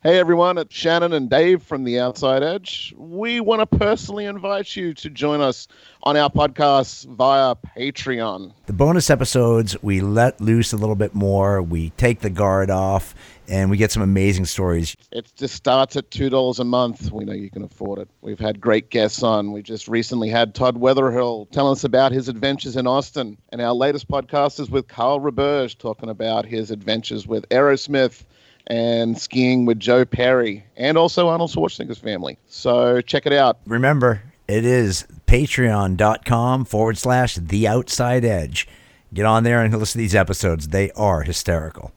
Hey everyone, it's Shannon and Dave from The Outside Edge. We want to personally invite you to join us on our podcast via Patreon. The bonus episodes, we let loose a little bit more, we take the guard off, and we get some amazing stories. It just starts at $2 a month. We know you can afford it. We've had great guests on. We just recently had Todd Weatherhill telling us about his adventures in Austin. And our latest podcast is with Carl Roberge talking about his adventures with Aerosmith and skiing with Joe Perry and also Arnold Schwarzenegger's family. So check it out. Remember, it is patreon.com forward slash the outside edge. Get on there and listen to these episodes. They are hysterical.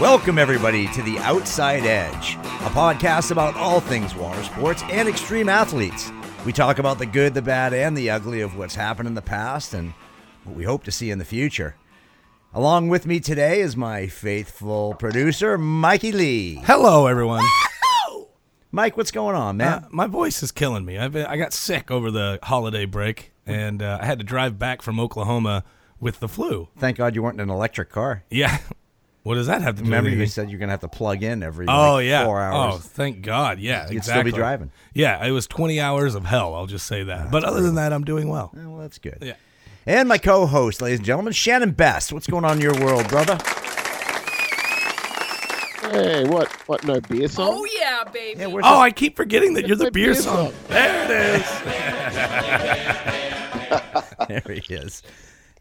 Welcome, everybody, to The Outside Edge, a podcast about all things water sports and extreme athletes. We talk about the good, the bad, and the ugly of what's happened in the past and what we hope to see in the future. Along with me today is my faithful producer, Mikey Lee. Hello, everyone. Mike, what's going on, man? Uh, my voice is killing me. I've been, I got sick over the holiday break, and uh, I had to drive back from Oklahoma with the flu. Thank God you weren't in an electric car. Yeah. What does that have to do Remember, with you said you're going to have to plug in every Oh like, yeah. four hours. Oh, thank God. Yeah, You'd exactly. still be driving. Yeah, it was 20 hours of hell. I'll just say that. but other than that, I'm doing well. Oh, well, that's good. Yeah. And my co-host, ladies and gentlemen, Shannon Best. What's going on in your world, brother? Hey, what? What? No beer song? Oh yeah, baby. Yeah, where's Oh, I keep forgetting that you're the my beer beer song. song. There it is. there he is.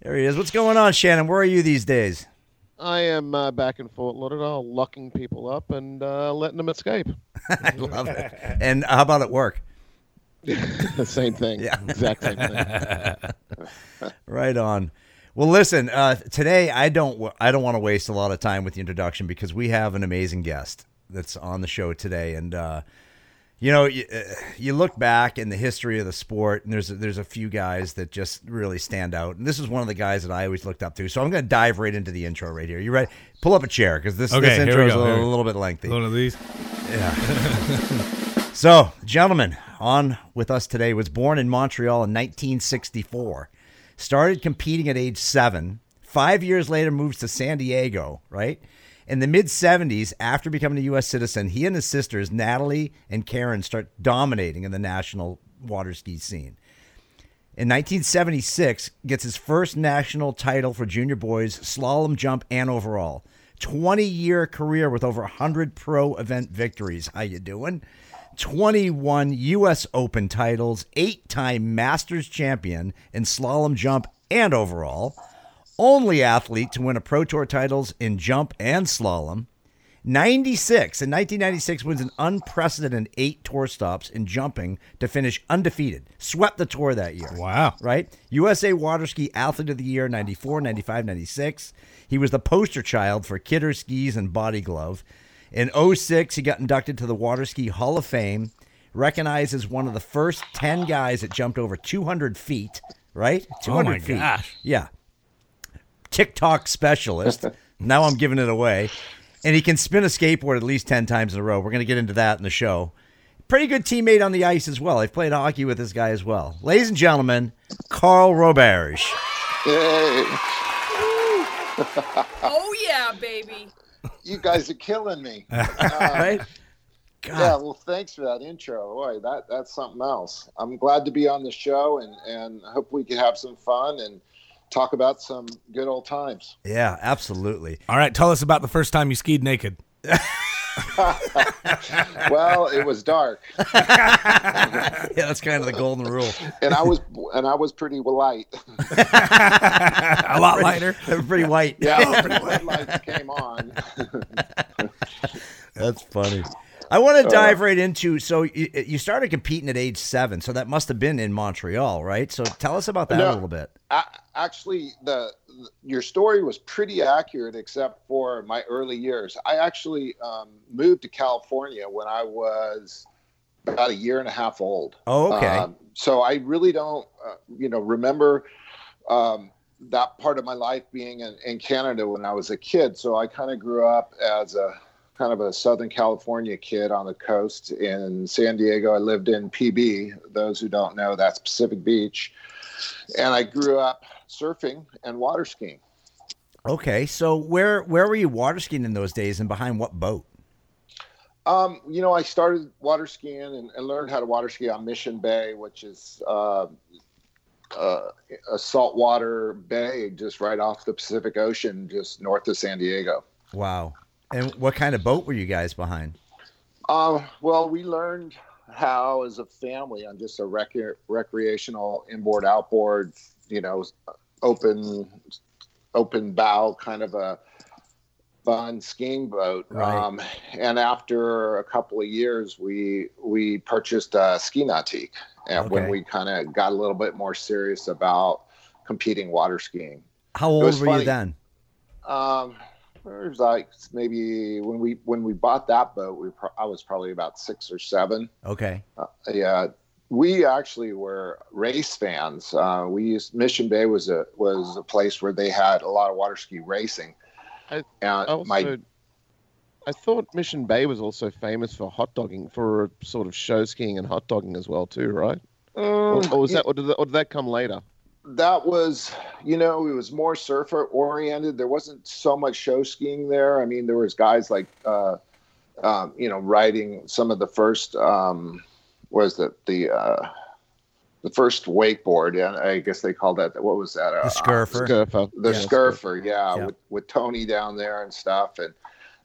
There he is. What's going on, Shannon? Where are you these days? I am uh, back in Fort Lauderdale, locking people up and uh, letting them escape. I love it. And how about at work? The same thing. Yeah. Exact same thing. Right on. Well, listen. Uh, today, I don't. w- I don't want to waste a lot of time with the introduction because we have an amazing guest that's on the show today, and uh, you know, you, uh, you look back in the history of the sport, and there's there's a few guys that just really stand out, and this is one of the guys that I always looked up to. So I'm going to dive right into the intro right here. You ready? Pull up a chair because this, Okay, this intro is a little, here little bit lengthy. One of these. Yeah. so, gentlemen, on with us today was born in Montreal in 1964. Started competing at age seven. Five years later, moves to San Diego, right? In the mid 70s, after becoming a U.S. citizen, he and his sisters, Natalie and Karen, start dominating in the national water ski scene. In 1976, gets his first national title for junior boys slalom, jump, and overall. 20 year career with over 100 pro event victories. How you doing? 21 U.S. Open titles, eight time Masters champion in slalom, jump, and overall. Only athlete to win a Pro Tour titles in jump and slalom. 96 in 1996 wins an unprecedented eight tour stops in jumping to finish undefeated. Swept the tour that year. Wow. Right? USA Water Ski Athlete of the Year 94, 95, 96. He was the poster child for Kidder skis and body glove. In 06, he got inducted to the Water Ski Hall of Fame, recognized as one of the first 10 guys that jumped over 200 feet, right? 200 my feet. gosh. Yeah. TikTok specialist. now I'm giving it away. And he can spin a skateboard at least 10 times in a row. We're going to get into that in the show. Pretty good teammate on the ice as well. I've played hockey with this guy as well. Ladies and gentlemen, Carl Roberge. Hey, Oh yeah, baby. You guys are killing me. Uh, right? God. Yeah, well, thanks for that intro. Boy, that that's something else. I'm glad to be on the show, and and hope we can have some fun and talk about some good old times. Yeah, absolutely. All right, tell us about the first time you skied naked. Well, it was dark, Yeah, that's kind of the golden rule. and I was and I was pretty light. A lot lighter. Pretty white. Yeah, the red lights came on. That's funny. I want to uh, dive right into. So you, you started competing at age seven, so that must have been in Montreal, right? So tell us about that No. a little bit. A- actually, the your story was pretty accurate, except for my early years. I actually um, moved to California when I was about a year and a half old. Oh, okay. Um, so I really don't, uh, you know, remember um, that part of my life being in, in Canada when I was a kid. So I kind of grew up as a kind of a Southern California kid on the coast in San Diego. I lived in PB. Those who don't know, that's Pacific Beach. And I grew up surfing and water skiing. Okay, so where where were you water skiing in those days, and behind what boat? Um, you know, I started water skiing and, and, learned how to water ski on Mission Bay, which is uh, uh, a saltwater bay just right off the Pacific Ocean, just north of San Diego. Wow! And what kind of boat were you guys behind? Um, well, we learned how, as a family, on just a rec- recreational inboard outboard, you know, open open bow kind of a fun skiing boat. Right. Um, and after a couple of years, we we purchased a ski nautique, and Okay. when we kind of got a little bit more serious about competing water skiing. How old were you then? Um, it was like maybe when we when we bought that boat, we pro- I was probably about six or seven. Okay. Uh, yeah, we actually were race fans. Uh, we used Mission Bay was a was a place where they had a lot of water ski racing. I- and Also, my I thought Mission Bay was also famous for hot dogging, for sort of show skiing and hot dogging as well, too, right? Or, or was that, or did that, or did that come later? that was you know it was more surfer oriented. There wasn't so much show skiing there. I mean, there was guys like uh, um, you know riding some of the first um, was it the uh, the first wakeboard? Yeah, I guess they called that. What was that? The Uh, Skurfer. Skurfer. the Yeah. Skurfer, yeah, Yeah. With, with Tony down there and stuff, and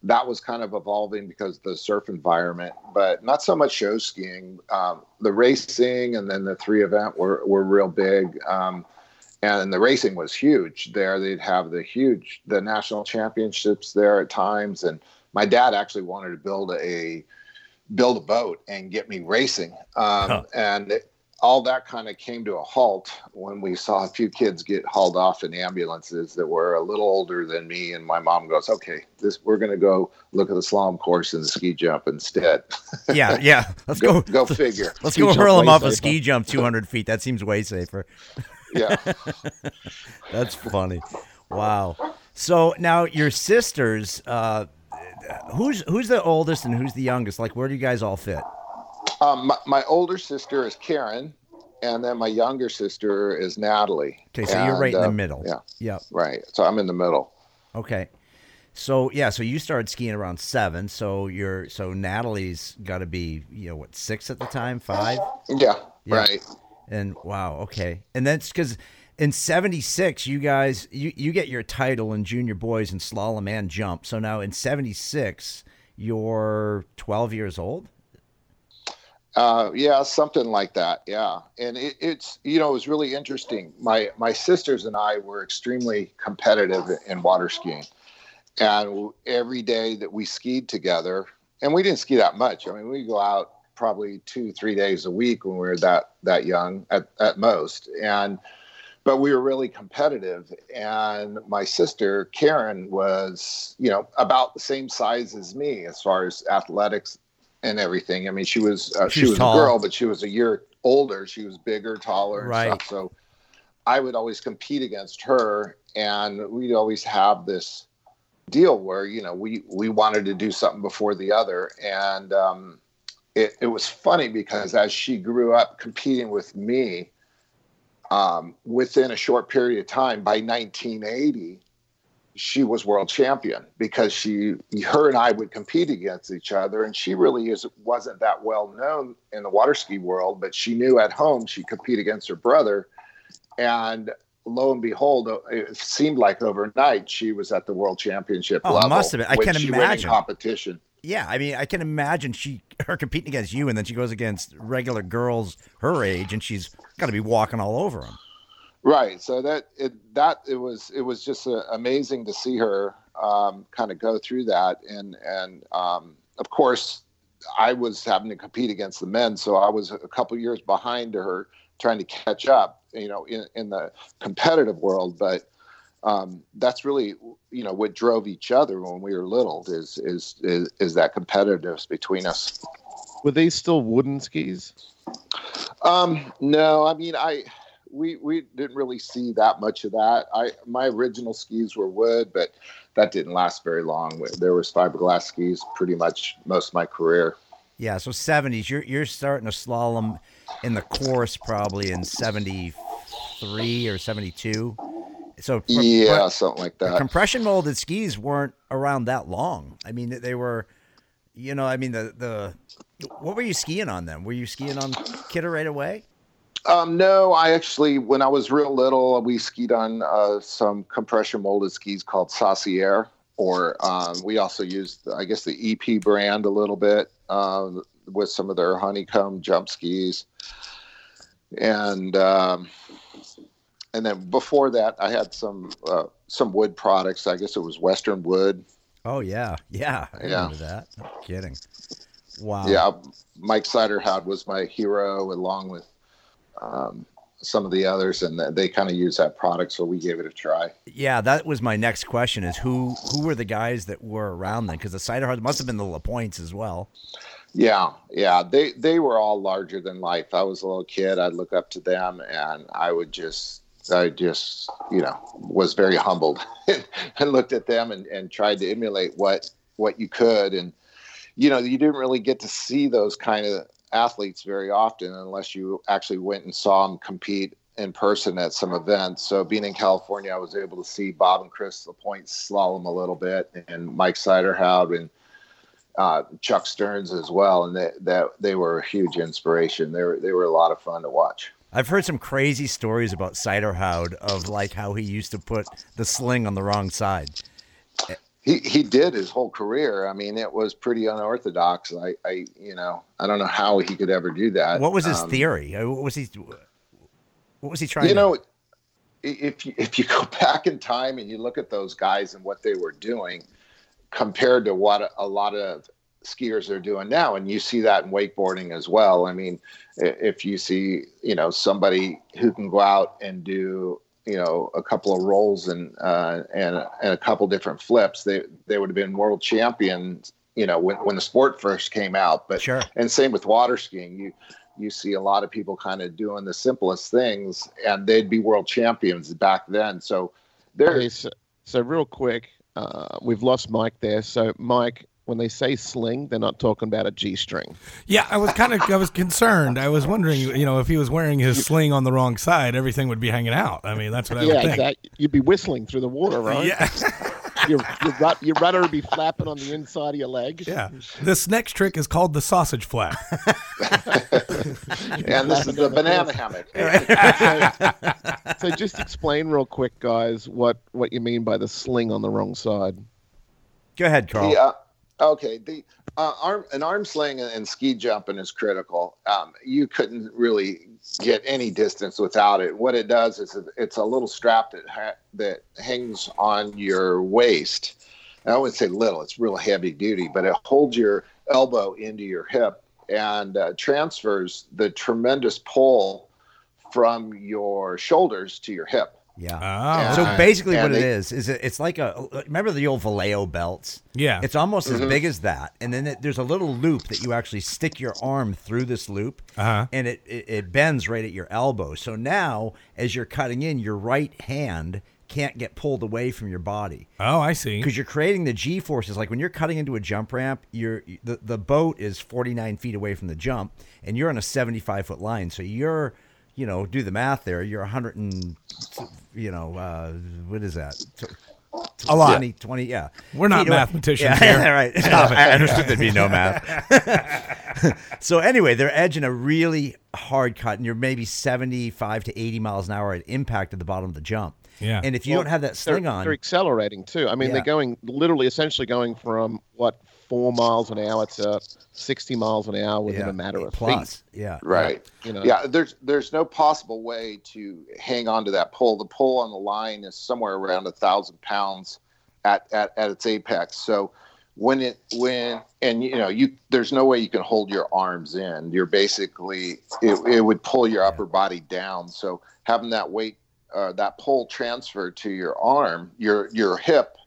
that was kind of evolving because of the surf environment, but not so much show skiing. Um, the racing and then the three event were were real big, um, and the racing was huge there. They'd have the huge the national championships there at times, and my dad actually wanted to build a build a boat and get me racing, um, Huh. and it, all that kind of came to a halt when we saw a few kids get hauled off in ambulances that were a little older than me. And my mom goes, "Okay, this we're going to go look at the slalom course and the ski jump instead." Yeah, yeah. Let's go, go. go figure. Let's Ski go hurl way off a ski jump 200 feet. That seems way safer. Yeah. That's funny. Wow. So now your sisters, uh, who's who's the oldest and who's the youngest? Like, where do you guys all fit? Um, my, my older sister is Karen, and then my younger sister is Natalie. Okay, so you're And, right in the uh, middle. Yeah, Yep. right. So I'm in the middle. Okay. So yeah, so you started skiing around seven. So you're so Natalie's got to be you know what six at the time, five, Yeah, Yeah. right. and wow, okay, and that's because in '76 you guys you you get your title in junior boys in slalom and jump. So now in '76 you're 12 years old. Uh, yeah, something like that. Yeah, and it, it's you know it was really interesting. My my sisters and I were extremely competitive in water skiing, and every day that we skied together, and we didn't ski that much. I mean, we go out probably two three days a week when we were that that young at at most, and but we were really competitive. And my sister Karen was you know about the same size as me as far as athletics and everything. I mean, she was uh, She was tall. a girl, but she was a year older. She was bigger, taller, Right. stuff. So I would always compete against her, and we'd always have this deal where you know we we wanted to do something before the other, and um, it it was funny because as she grew up competing with me. Um, within a short period of time, by 1980, she was world champion because she her and I would compete against each other and she really is wasn't that well known in the water ski world but she knew at home she compete against her brother and lo and behold it seemed like overnight she was at the world championship Oh, level must have been. I can she winning imagine. competition Yeah, I mean, I can imagine she her competing against you, and then she goes against regular girls her age, and she's got to be walking all over them. Right. So that it that it was it was just uh, amazing to see her um, kind of go through that, and and um, of course I was having to compete against the men, so I was a couple years behind her, trying to catch up. You know, in in the competitive world, but. Um, that's really, you know, what drove each other when we were little is is is, is that competitiveness between us. Were these still wooden skis? Um, no, I mean, I we we didn't really see that much of that. I my original skis were wood, but that didn't last very long. There was fiberglass skis pretty much most of my career. Yeah, so seventies. You're you're starting a slalom in the course probably in seventy three or seventy two. So for- yeah, something like that. compression molded skis weren't around that long. I mean, they were, you know, I mean the the what were you skiing on them? Were you skiing on Kidder right away? Um, no, I actually, when I was real little, we skied on uh, some compression molded skis called Saucier, or um, we also used, I guess, the EP brand a little bit uh, with some of their honeycomb jump skis, and um, and then before that, I had some uh, some wood products. I guess it was Western Wood. Oh yeah, yeah, I Yeah. remember that. No kidding. Wow. Yeah, Mike Suyderhoud was my hero, along with um, some of the others, and they kind of used that product, so we gave it a try. Yeah, that was my next question: is who who were the guys that were around then? Because the Cider must have been the LaPointes as well. Yeah, yeah, they they were all larger than life. I was a little kid. I'd look up to them, and I would just, I just, you know, was very humbled and looked at them and, and tried to emulate what what you could. And you know, you didn't really get to see those kind of athletes very often unless you actually went and saw them compete in person at some events. So being in California, I was able to see Bob and Chris Lapointe slalom a little bit, and Mike Suyderhoud and uh, Chuck Stearns as well, and that that they were a huge inspiration. They were they were a lot of fun to watch. I've heard some crazy stories about Suyderhoud of like how he used to put the sling on the wrong side. He he did his whole career. I mean, it was pretty unorthodox. I I you know I don't know how he could ever do that. What was his Um, theory? Uh, What was he? What was he trying? To You know, if you, if you go back in time and you look at those guys and what they were doing compared to what a lot of skiers are doing now, and you see that in wakeboarding as well. I mean, if you see you know somebody who can go out and do you know a couple of rolls and uh, and and a couple different flips, they they would have been world champions. You know, when when the sport first came out, but Sure. and same with water skiing. You you see a lot of people kind of doing the simplest things, and they'd be world champions back then. So Okay, there's so, so real quick, uh, we've lost Mike there. So, Mike, when they say sling, they're not talking about a G string. Yeah, I was kind of I was concerned. I was wondering, you know, if he was wearing his sling on the wrong side, everything would be hanging out. I mean, that's what I yeah, would think. exactly. You'd be whistling through the water, right? Yeah, Your, your, rud- your rudder would be flapping on the inside of your leg. yeah. This next trick is called the sausage flap. and this is the banana hammock. So just explain real quick, guys, what, what you mean by the sling on the wrong side. Go ahead, Carl. The, uh, okay, the uh, arm an arm sling and, ski jumping is critical. Um, you couldn't really get any distance without it. What it does is it's a little strap that ha- that hangs on your waist. I wouldn't say little; it's real heavy duty, but it holds your elbow into your hip and uh, transfers the tremendous pull from your shoulders to your hip. Yeah. Oh, So okay. basically, And what it they- is is it, it's like a remember the old Vallejo belts. yeah. It's almost Mm-hmm. as big as that, and then it, there's a little loop that you actually stick your arm through this loop, Uh-huh. and it, it it bends right at your elbow. So now, as you're cutting in, your right hand can't get pulled away from your body Oh, I see. because you're creating the G forces. Like when you're cutting into a jump ramp, you're the the boat is 49 feet away from the jump, and you're on a 75 foot line. So you're you know, do the math there. You're 100 and, you know, uh, what is that? A lot. 20, 20 yeah. We're not Feet away. mathematicians yeah, here. right. Stop it. I understood there'd be no math. so anyway, they're edging a really hard cut, and you're maybe 75 to 80 miles an hour at impact at the bottom of the jump. Yeah. And if you don't have that They're, sling on, they're accelerating too. I mean, Yeah. they're going literally, essentially going from what four miles an hour to sixty miles an hour within yeah, a matter of plus, feet. yeah, Right. You know, Yeah, there's there's no possible way to hang on to that pole. The pole on the line is somewhere around a thousand pounds at, at, at its apex. So when it when and you know you there's no way you can hold your arms in. You're basically it, it would pull your upper body down. So having that weight uh, that pole transfer to your arm, your your hip,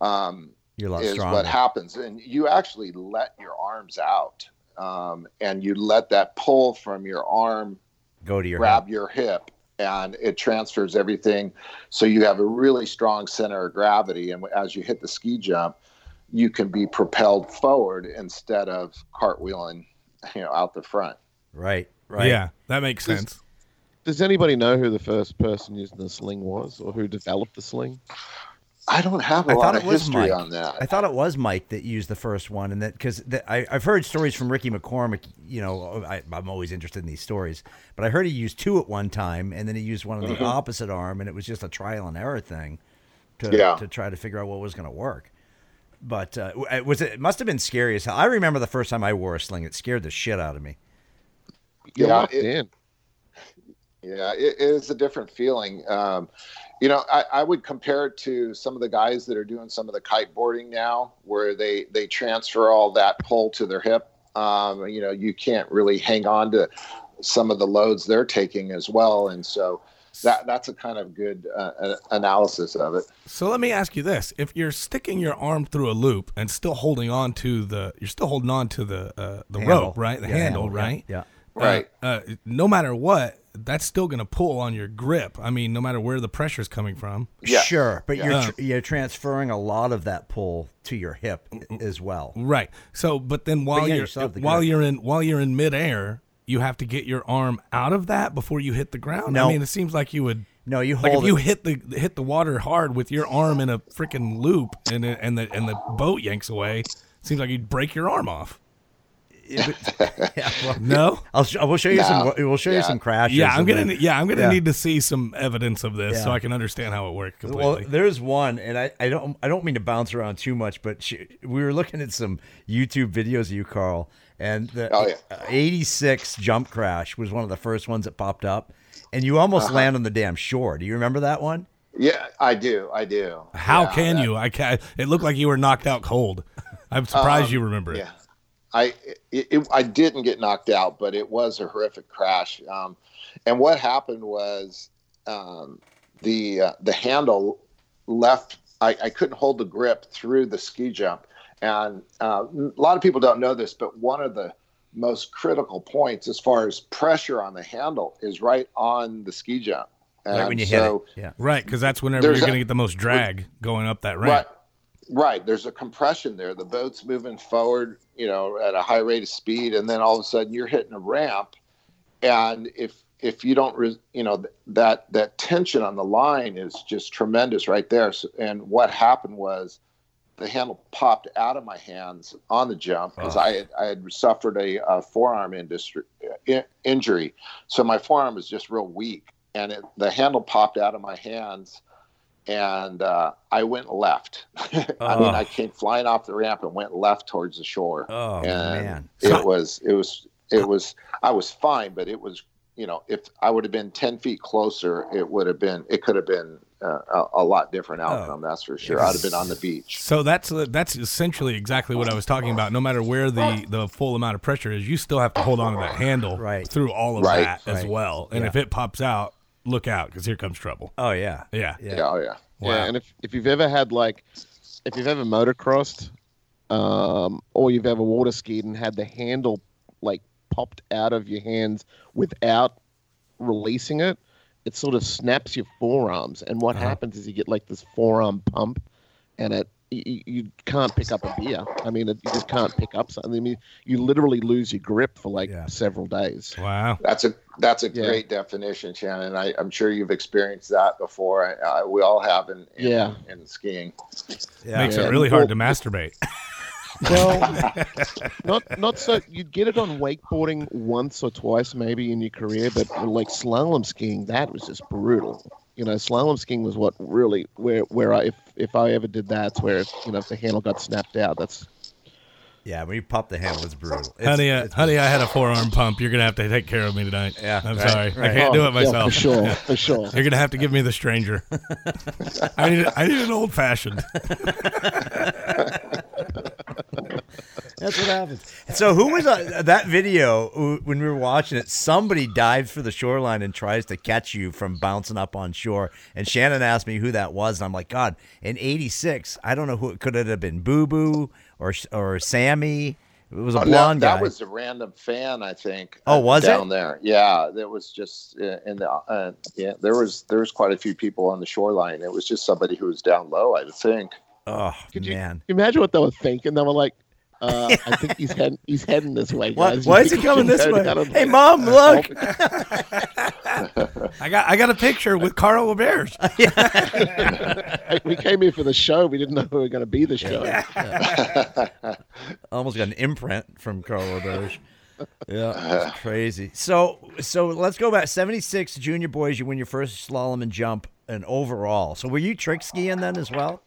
um, You're a lot is stronger. what happens, and you actually let your arms out, um, and you let that pull from your arm Go to your grab hip. your hip and it transfers everything so you have a really strong center of gravity and as you hit the ski jump you can be propelled forward instead of cartwheeling you know out the front Right, right. Yeah, that makes This- sense. Does anybody know who the first person using the sling was, or who developed the sling? I don't have a I lot thought of it was history Mike. on that. I thought it was Mike that used the first one, and that because I've heard stories from Ricky McCormick. You know, I, I'm always interested in these stories, but I heard he used two at one time, and then he used one on the opposite arm, and it was just a trial and error thing to Yeah. to try to figure out what was going to work. But uh, it was it must have been scary as hell. I remember the first time I wore a sling; it scared the shit out of me. Yeah, it- in. Yeah, it, it is a different feeling. Um, you know, I, I would compare it to some of the guys that are doing some of the kiteboarding now, where they they transfer all that pull to their hip. Um, you know, you can't really hang on to some of the loads they're taking as well, and so that that's a kind of good uh, analysis of it. So let me ask you this: If you're sticking your arm through a loop and still holding on to the, you're still holding on to the uh, the Handle. rope, right? The Yeah, handle, yeah, right? Yeah. Right. Uh, uh, no matter what, that's still going to pull on your grip. I mean, no matter where the pressure is coming from. Yeah. Sure, but you're tr- you're transferring a lot of that pull to your hip as well. Right. So, but then while yeah, you you're still have the while grip. you're in while you're in midair, you have to get your arm out of that before you hit the ground. No. I mean, it seems like you would. No, you Like hold if you hit the hit the water hard with your arm in a freaking loop and and the and the boat yanks away, it seems like you'd break your arm off. yeah, well, No. I'll sh- we'll show you some. We'll show you some crashes. Yeah, I'm gonna. then- Yeah, I'm gonna Yeah. need to see some evidence of this so I can understand how it worked Well, there's one, and I, I don't I don't mean to bounce around too much, but she, we were looking at some YouTube videos of you, Carl, and the Oh, yeah. uh, 86 jump crash was one of the first ones that popped up, and you almost Uh-huh. land on the damn shore. Do you remember that one? Yeah, I do. I do. how Yeah, can that- you? I can. It looked like you were knocked out cold. I'm surprised you remember it. Um, Yeah, I it, it, I didn't get knocked out, but it was a horrific crash. Um, and what happened was um, the uh, the handle left. I, I couldn't hold the grip through the ski jump, and uh, a lot of people don't know this, but one of the most critical points as far as pressure on the handle is right on the ski jump. Right when you so, hit it. Yeah. Right, because that's whenever you're going to get the most drag going up that ramp. Right. Right. There's a compression there. The boat's moving forward, you know, at a high rate of speed, and then all of a sudden you're hitting a ramp, and if if you don't, re- you know, th- that that tension on the line is just tremendous right there. So, and what happened was the handle popped out of my hands on the jump because I had, I had suffered a, uh forearm industry, in, injury, so my forearm was just real weak, and it, the handle popped out of my hands, and uh, I went left. I mean, Oh. I came flying off the ramp and went left towards the shore. Oh and man. it was it was it was I was fine, but it was you know if I would have been ten feet closer, it would have been it could have been uh, a, a lot different Oh. outcome. that's for sure. I'd have been on the beach. So that's uh, that's essentially exactly what I was talking about. No matter where the the full amount of pressure is, you still have to hold on to that handle Right. through all of Right. that as well. And Yeah. if it pops out, look out because here comes trouble. Oh yeah. Yeah. Yeah. Yeah, oh yeah. Wow. Yeah, and if, if you've ever had like, if you've ever motocrossed, um, or you've ever water skied and had the handle like popped out of your hands without releasing it, it sort of snaps your forearms. And what Uh-huh. happens is you get like this forearm pump, and it you, you can't pick up a beer. I mean, it, you just can't pick up something. I mean, you literally lose your grip for like Yeah. several days. Wow. That's a that's a Yeah. great definition, Shannon. I, I'm sure you've experienced that before. I, I, we all have in, in Yeah. in skiing. Yeah. Makes Yeah. it really hard to masturbate. Well, not not so. You'd get it on wakeboarding once or twice, maybe in your career, but like slalom skiing, that was just brutal. You know, slalom skiing was what really where where I if if I ever did that, it's where you know if the handle got snapped out, that's Yeah, when you pop the handle, it's brutal. It's, honey, uh, it's- honey, I had a forearm pump. You're gonna have to take care of me tonight. Yeah, I'm right, sorry, I can't do Oh, it myself. Yeah, for sure, for sure. You're gonna have to give me the stranger. I need I need an old fashioned. That's what happens. So who was uh, that video when we were watching it? Somebody dives for the shoreline and tries to catch you from bouncing up on shore. And Shannon asked me who that was, and I'm like, God, in '86, I don't know who it could it have been, Boo Boo or or Sammy. It was a Oh, no, blonde that guy. was a random fan, I think. Oh, uh, was it? down there? Yeah, there was just uh, in the uh, yeah. There was there was quite a few people on the shoreline. It was just somebody who was down low, I would think. oh Could you- man, Imagine what they were thinking. They were like, uh, "I think he's heading heading he's heading this way, why, guys. why is he coming this way? Hey, mom, look! I got I got a picture with Carl Roberge. we came here for the show. We didn't know we were going to be the show. Almost got an imprint from Carl Roberge. Yeah, crazy. So, so let's go back. Seventy six junior boys. You win your first slalom and jump and overall. So, were you trick skiing then as well?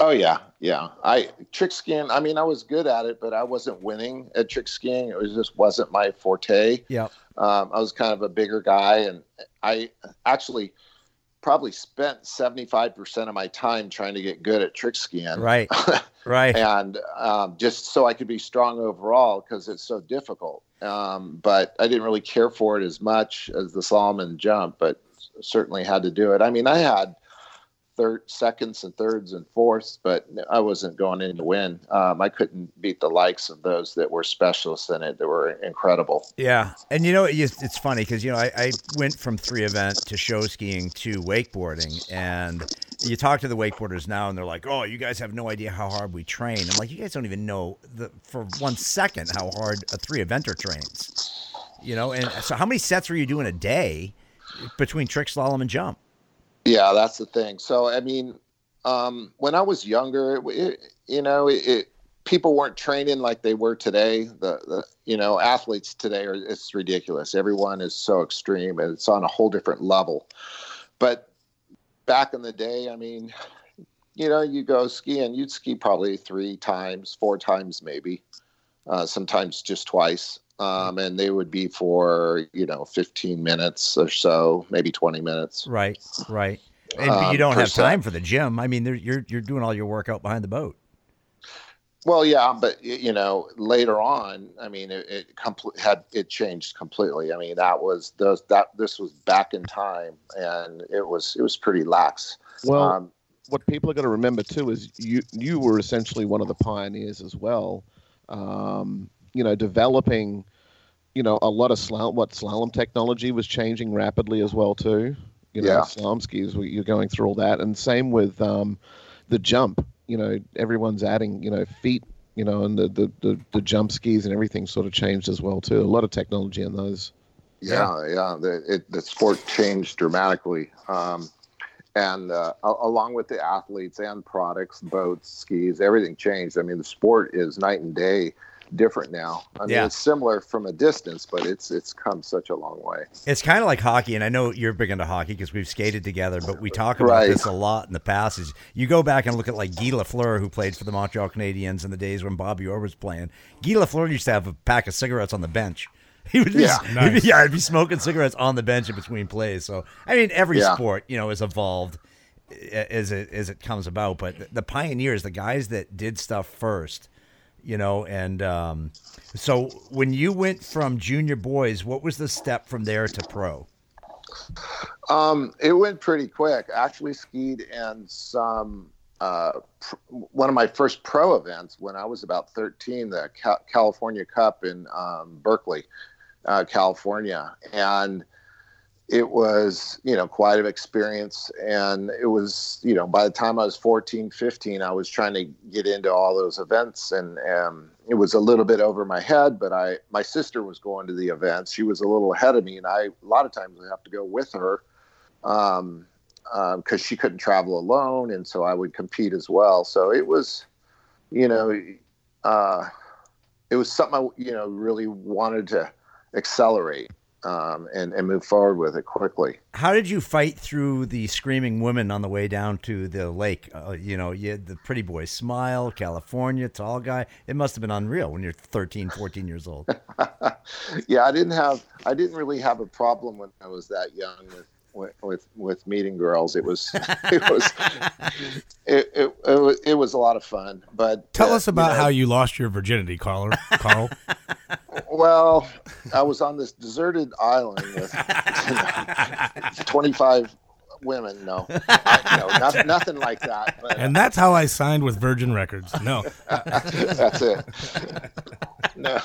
Oh yeah, yeah. I trick skiing. I mean, I was good at it, but I wasn't winning at trick skiing. It was just wasn't my forte. Yeah. Um, I was kind of a bigger guy, and I actually probably spent seventy five percent of my time trying to get good at trick skiing. Right. Right. and um, just so I could be strong overall because it's so difficult. Um, but I didn't really care for it as much as the slalom and jump, but certainly had to do it. I mean, I had third, seconds and thirds and fourths, but I wasn't going in to win. Um, I couldn't beat the likes of those that were specialists in it that were incredible. Yeah, and you know it's funny because you know I, I, went from three event to show skiing to wakeboarding, and you talk to the wakeboarders now, and they're like, "Oh, you guys have no idea how hard we train." I'm like, "You guys don't even know the, for one second how hard a three eventer trains." You know, and so how many sets were you doing a day between trick slalom and jump? Yeah, that's the thing. So, I mean, um, when I was younger, it, it, you know, it, people weren't training like they were today. The, the you know, athletes today are it's ridiculous. Everyone is so extreme, and it's on a whole different level. But back in the day, I mean, you know, you go skiing, you'd ski probably three times, four times, maybe, uh, sometimes just twice um, and they would be for you know 15 minutes or so, maybe 20 minutes. Right, right. And um, you don't have time for the gym. I mean, you're you're doing all your workout behind the boat. Well, yeah, but you know, later on, I mean, it, it compl- had it changed completely. I mean, that was those that this was back in time, and it was it was pretty lax. Well, um, what people are going to remember too is you you were essentially one of the pioneers as well. Um, you know, developing, you know, a lot of slalom, what slalom technology was changing rapidly as well too. You know, yeah. slalom skis, you're going through all that, and same with um, the jump. You know, everyone's adding, you know, feet, you know, and the, the, the, the jump skis and everything sort of changed as well too. A lot of technology in those. Yeah, yeah, the it, the sport changed dramatically. Um, and uh, along with the athletes and products, boats, skis, everything changed. I mean, the sport is night and day different now. I mean, yeah. it's similar from a distance, but it's it's come such a long way. It's kind of like hockey, and I know you're big into hockey because we've skated together. But we talk about right. this a lot in the past. Is you go back and look at like Guy Lafleur, who played for the Montreal Canadiens in the days when Bobby Orr was playing. Guy Lafleur used to have a pack of cigarettes on the bench. He would be, yeah, nice. he'd be, yeah, he'd be smoking cigarettes on the bench in between plays. So I mean, every yeah. sport you know has evolved as it as it comes about. But the pioneers, the guys that did stuff first you know and um, so when you went from junior boys what was the step from there to pro? Um, it went pretty quick. Actually skied in some uh, pr- one of my first pro events when i was about 13 the Ca- california cup in um, berkeley uh, california. And it was you know quite an experience. And it was you know by the time i was 14 15 i was trying to get into all those events. And um, it was a little bit over my head but i my sister was going to the events. She was a little ahead of me and i a lot of times i have to go with her um because um, she couldn't travel alone and so i would compete as well. So it was you know uh it was something i you know really wanted to accelerate um, and, and move forward with it quickly. How did you fight through the screaming women on the way down to the lake? Uh, you know, you had the pretty boy smile, California, tall guy. It must have been unreal when you're 13, 14 years old. yeah, I didn't have, I didn't really have a problem when I was that young with with with meeting girls. It was it was it, it, it, was, it was a lot of fun. But tell uh, us about you know, how you lost your virginity, Carl. Carl. Well, I was on this deserted island with twenty five women. No, I, no, not, nothing like that. But, and that's how I signed with Virgin Records. No, that's it. No.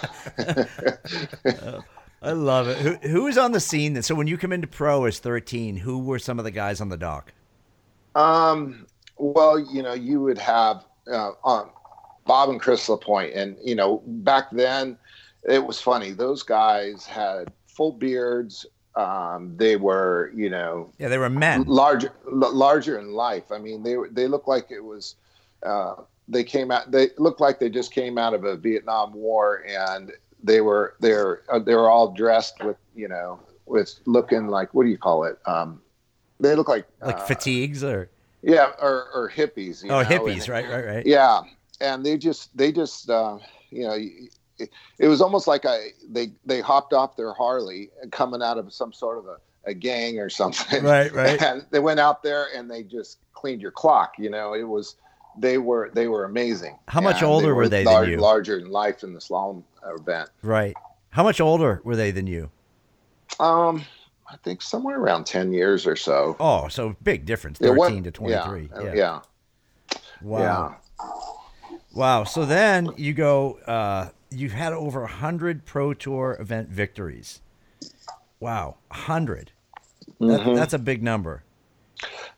I love it. Who who is on the scene? Then? So when you come into pro as thirteen, who were some of the guys on the dock? Um. Well, you know, you would have uh, um, Bob and Chris Lapointe, and you know, back then it was funny. Those guys had full beards, Um, they were, you know, Yeah, they were men. larger, l- larger in life. I mean, they were- they looked like it was. Uh, they came out. They looked like they just came out of a Vietnam War, and they were they're uh, they were all dressed with you know with looking like what do you call it? Um, they look like Like uh, fatigues or yeah, or, or hippies. You oh know, hippies, and- right, right, right. yeah, and they just they just uh, you know it, it was almost like I they they hopped off their Harley coming out of some sort of a, a gang or something. Right, right. And they went out there and they just cleaned your clock. You know, it was they were they were amazing. How much And older were they than you? Larger in life in the slalom event. Right. How much older were they than you? Um, I think somewhere around ten years or so. Oh, so big difference, thirteen to twenty-three. Yeah, Yeah. yeah, Wow. yeah. Wow. So then you go. Uh, you've had over hundred pro tour event victories. Wow, hundred. That, Mhm. That's a big number.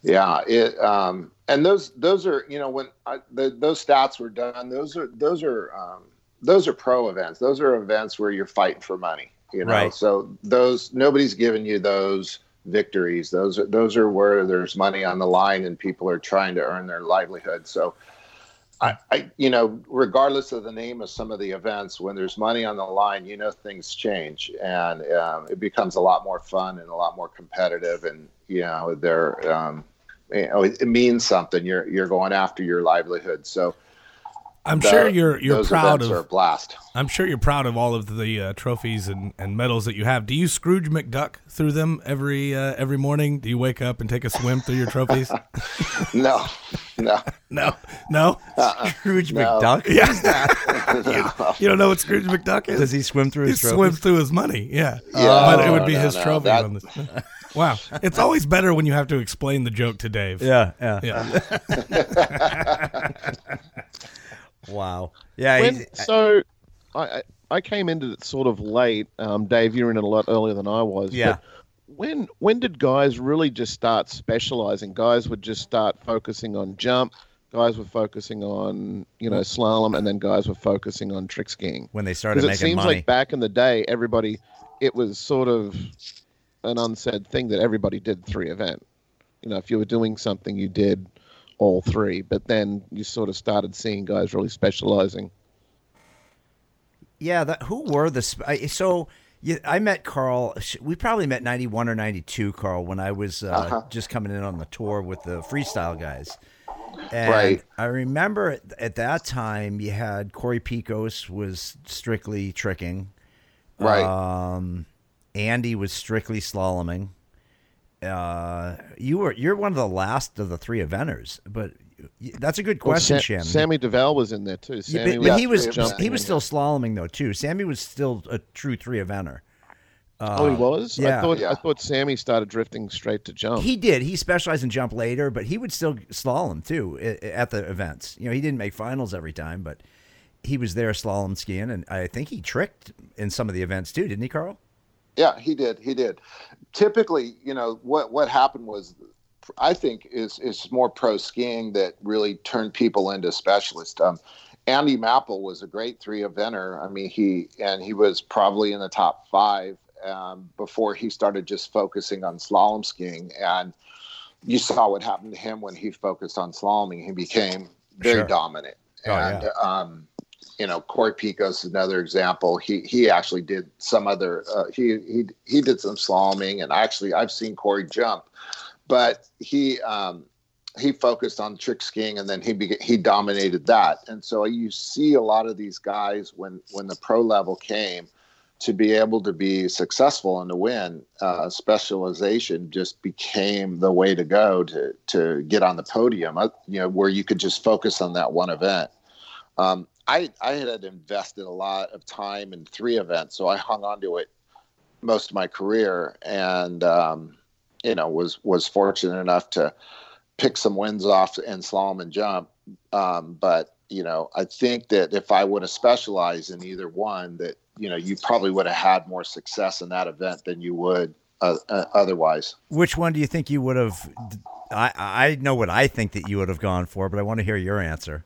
Yeah, it um, and those those are you know when I, the, those stats were done, those are those are um, those are pro events. Those are events where you're fighting for money. You know, Right. so those nobody's giving you those victories. Those are those are where there's money on the line and people are trying to earn their livelihood. So. I, I, you know, regardless of the name of some of the events, when there's money on the line, you know things change, and um, it becomes a lot more fun and a lot more competitive. And you know, they're um, you know, it, it means something. You're you're going after your livelihood. So I'm the- sure you're you're those proud of. are a blast. I'm sure you're proud of all of the uh, trophies and, and medals that you have. Do you Scrooge McDuck through them every uh, every morning? Do you wake up and take a swim through your trophies? No, no, no, no. Scrooge No. McDuck. Yeah, you don't know what Scrooge McDuck is? Does he swim through He his swims through his money. Yeah, Yeah. but it would be no, his no, trophy. that- on this. Wow, it's always better when you have to explain the joke to Dave. Yeah, yeah. yeah. Wow. Yeah. When, so I I came into it sort of late. Um, Dave, you were in it a lot earlier than I was. Yeah. But when when did guys really just start specializing? Guys would just start focusing on jump. Guys were focusing on you know slalom, and then guys were focusing on trick skiing. when they started Because it seems money. like back in the day, everybody, it was sort of an unsaid thing that everybody did three event. You know, if you were doing something, you did all three. But then you sort of started seeing guys really specializing. Yeah, that, who were the I, so? Yeah, I met Carl. We probably met ninety one or ninety two, Carl, when I was uh, Uh-huh. just coming in on the tour with the freestyle guys. And Right. I remember at, at that time you had Cory Pickos was strictly tricking. Right. Um, Andy was strictly slaloming. Uh, you were you're one of the last of the three eventers, but that's a good Well, question, Sa- Shannon. Sammy Duvall was in there too. Yeah, Sammy but, but he was he was still slaloming though too. Sammy was still a true three eventer. Oh, he was. yeah. I thought Yeah. I thought Sammy started drifting straight to jump. He did. He specialized in jump later, but he would still slalom too at the events. You know, he didn't make finals every time, but he was there slalom skiing, and I think he tricked in some of the events too, didn't he, Carl? Yeah, he did. He did. Typically, you know what what happened was, I think is is more pro skiing that really turned people into specialists. Um, Andy Mapple was a great three eventer. I mean, he and he was probably in the top five um, before he started just focusing on slalom skiing. And you saw what happened to him when he focused on slaloming. He became very Sure. dominant. Oh, and um, you know, Cory Pickos is another example. He he actually did some other. Uh, he he he did some slaloming, and actually I've seen Corey jump, but he um, he focused on trick skiing, and then he began, he dominated that. And so you see a lot of these guys when when the pro level came to be able to be successful and to win, uh, specialization just became the way to go to to get on the podium. Uh, you know, where you could just focus on that one event. Um, I I had invested a lot of time in three events, so I hung on to it most of my career, and um, you know was was fortunate enough to pick some wins off in slalom and jump. Um, but you know, I think that if I would have specialized in either one, that you know, you probably would have had more success in that event than you would uh, uh, otherwise. Which one do you think you would have? I I know what I think that you would have gone for, but I want to hear your answer.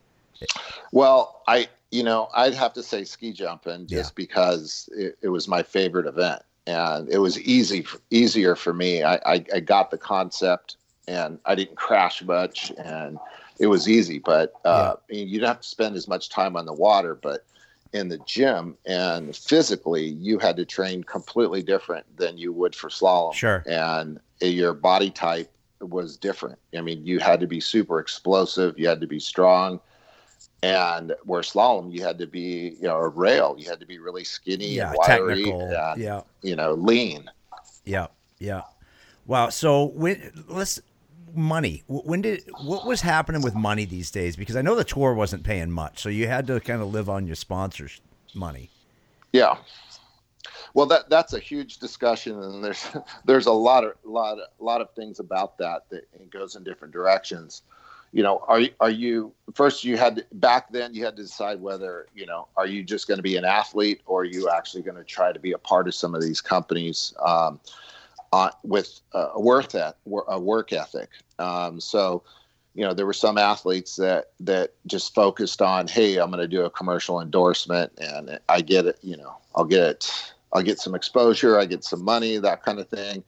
Well, I you know I'd have to say ski jumping just because it, it was my favorite event. and it was easy easier for me. I, I, I got the concept, and I didn't crash much, and it was easy. But uh, yeah. you don't have to spend as much time on the water, but in the gym and physically you had to train completely different than you would for slalom sure and your body type was different i mean you had to be super explosive you had to be strong and where slalom you had to be you know a rail. You had to be really skinny yeah, and wiry technical. and yeah. you know lean. Yeah yeah. Wow so when let's money. When did what was happening with money these days? Because i know the tour wasn't paying much so you had to kind of live on your sponsors money. Yeah. Well that that's a huge discussion and there's there's a lot of lot of, lot of things about that that it goes in different directions you know are are you first you had to, back then you had to decide whether you know are you just going to be an athlete or are you actually going to try to be a part of some of these companies um, uh, with a work that a work ethic. Um, so, you know, there were some athletes that that just focused on, hey, I'm going to do a commercial endorsement, and I get it. You know, I'll get I'll get some exposure, I get some money, that kind of thing.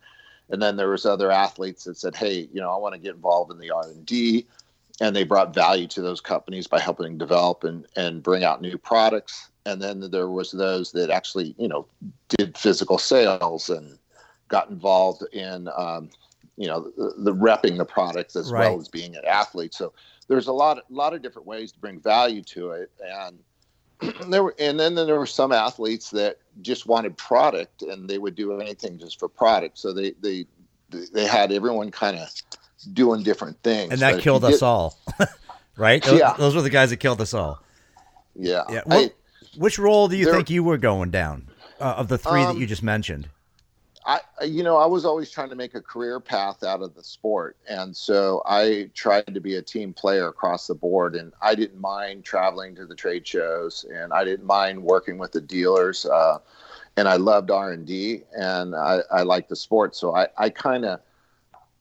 And then there was other athletes that said, hey, you know, I want to get involved in the R and they brought value to those companies by helping develop and and bring out new products. And then there was those that actually, you know, did physical sales and got involved in um, you know the, the, repping the product as right. well as being an athlete. So there's a lot, a lot of different ways to bring value to it, and there were, and then, then there were some athletes that just wanted product, and they would do anything just for product. So they they they had everyone kind of doing different things, and that but killed us get, all, right? Those, yeah, those were the guys that killed us all. Yeah. Yeah. I, which role do you think you were going down uh, of the three um, that you just mentioned? I, you know, I was always trying to make a career path out of the sport. And so I tried to be a team player across the board. And I didn't mind traveling to the trade shows and I didn't mind working with the dealers. Uh, and I loved R&D and I, I liked the sport. So I, I kind of,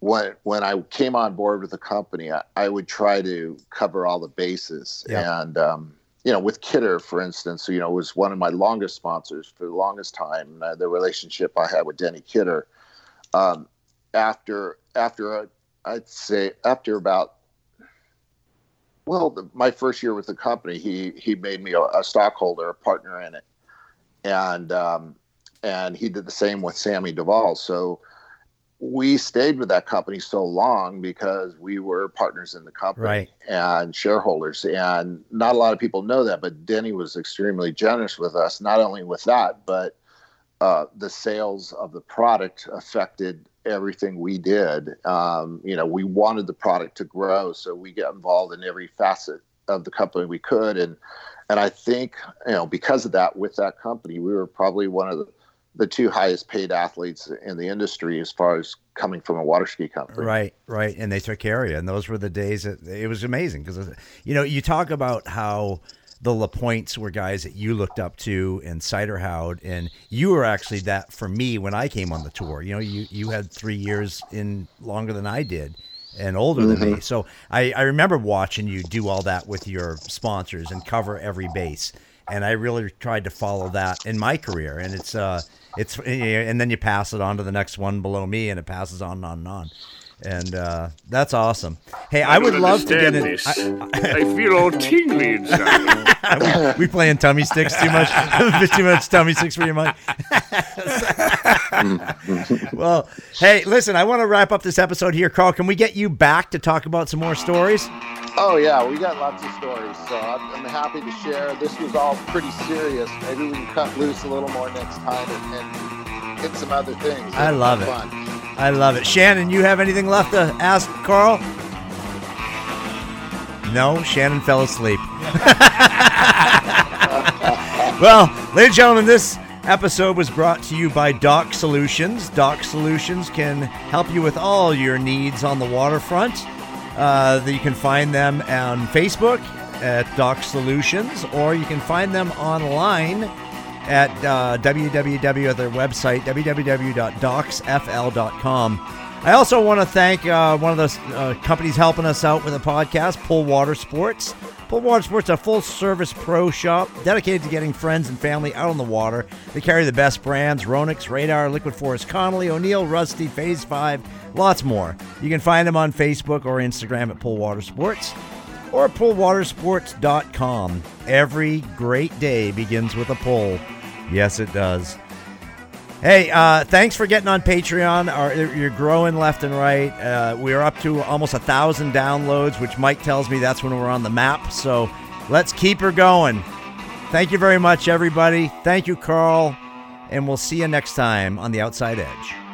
when, when I came on board with the company, I, I would try to cover all the bases. Yeah. And, um, you know, with Kidder, for instance, you know, was one of my longest sponsors for the longest time. Uh, the relationship I had with Denny Kidder, um, after after uh, I'd say after about well, the, my first year with the company, he he made me a, a stockholder, a partner in it, and um, and he did the same with Sammy Duvall. So we stayed with that company so long because we were partners in the company right. and shareholders. And not a lot of people know that, but Denny was extremely generous with us, not only with that, but uh, the sales of the product affected everything we did. Um, you know, we wanted the product to grow, so we got involved in every facet of the company we could. And and I think, you know, because of that, with that company, we were probably one of the the two highest paid athletes in the industry as far as coming from a water ski company. Right, right. And they took care of you. And those were the days that it was amazing because, you know, you talk about how the LaPointes were guys that you looked up to and Suyderhoud. And you were actually that for me when I came on the tour. You know, you, you had three years in longer than I did and older mm-hmm. than me. So I, I remember watching you do all that with your sponsors and cover every base. And I really tried to follow that in my career. And it's, uh, it's and then you pass it on to the next one below me, and it passes on and on and on. And uh, that's awesome. Hey, I, I would love to get in. This. I, I, feel all tingly inside. we, we playing tummy sticks too much. too much tummy sticks for your Mike. well, hey, listen. I want to wrap up this episode here, Carl. Can we get you back to talk about some more stories? Oh yeah, we got lots of stories, so I'm, I'm, happy to share. This was all pretty serious. Maybe we can cut loose a little more next time and, and hit some other things. I love it. Fun. I love it. Shannon, you have anything left to ask Carl? No, Shannon fell asleep. well, ladies and gentlemen, this episode was brought to you by Dock Solutions. Dock Solutions can help you with all your needs on the waterfront. Uh, you can find them on Facebook at Dock Solutions, or you can find them online at uh, www at their website www.docksfl.com. I also want to thank uh, one of the uh, companies helping us out with the podcast, Pull Water Sports. Pull Water Sports, a full service pro shop dedicated to getting friends and family out on the water. They carry the best brands Ronix, Radar, Liquid Force, Connelly, O'Neill, Rusty, Phase 5, lots more. You can find them on Facebook or Instagram at Pull Water Sports or pullwatersports.com. Every great day begins with a pull. Yes, it does. Hey, uh, thanks for getting on Patreon. Our, you're growing left and right. Uh, we're up to almost a thousand downloads, which Mike tells me that's when we're on the map. So let's keep her going. Thank you very much, everybody. Thank you, Carl. And we'll see you next time on The Outside Edge.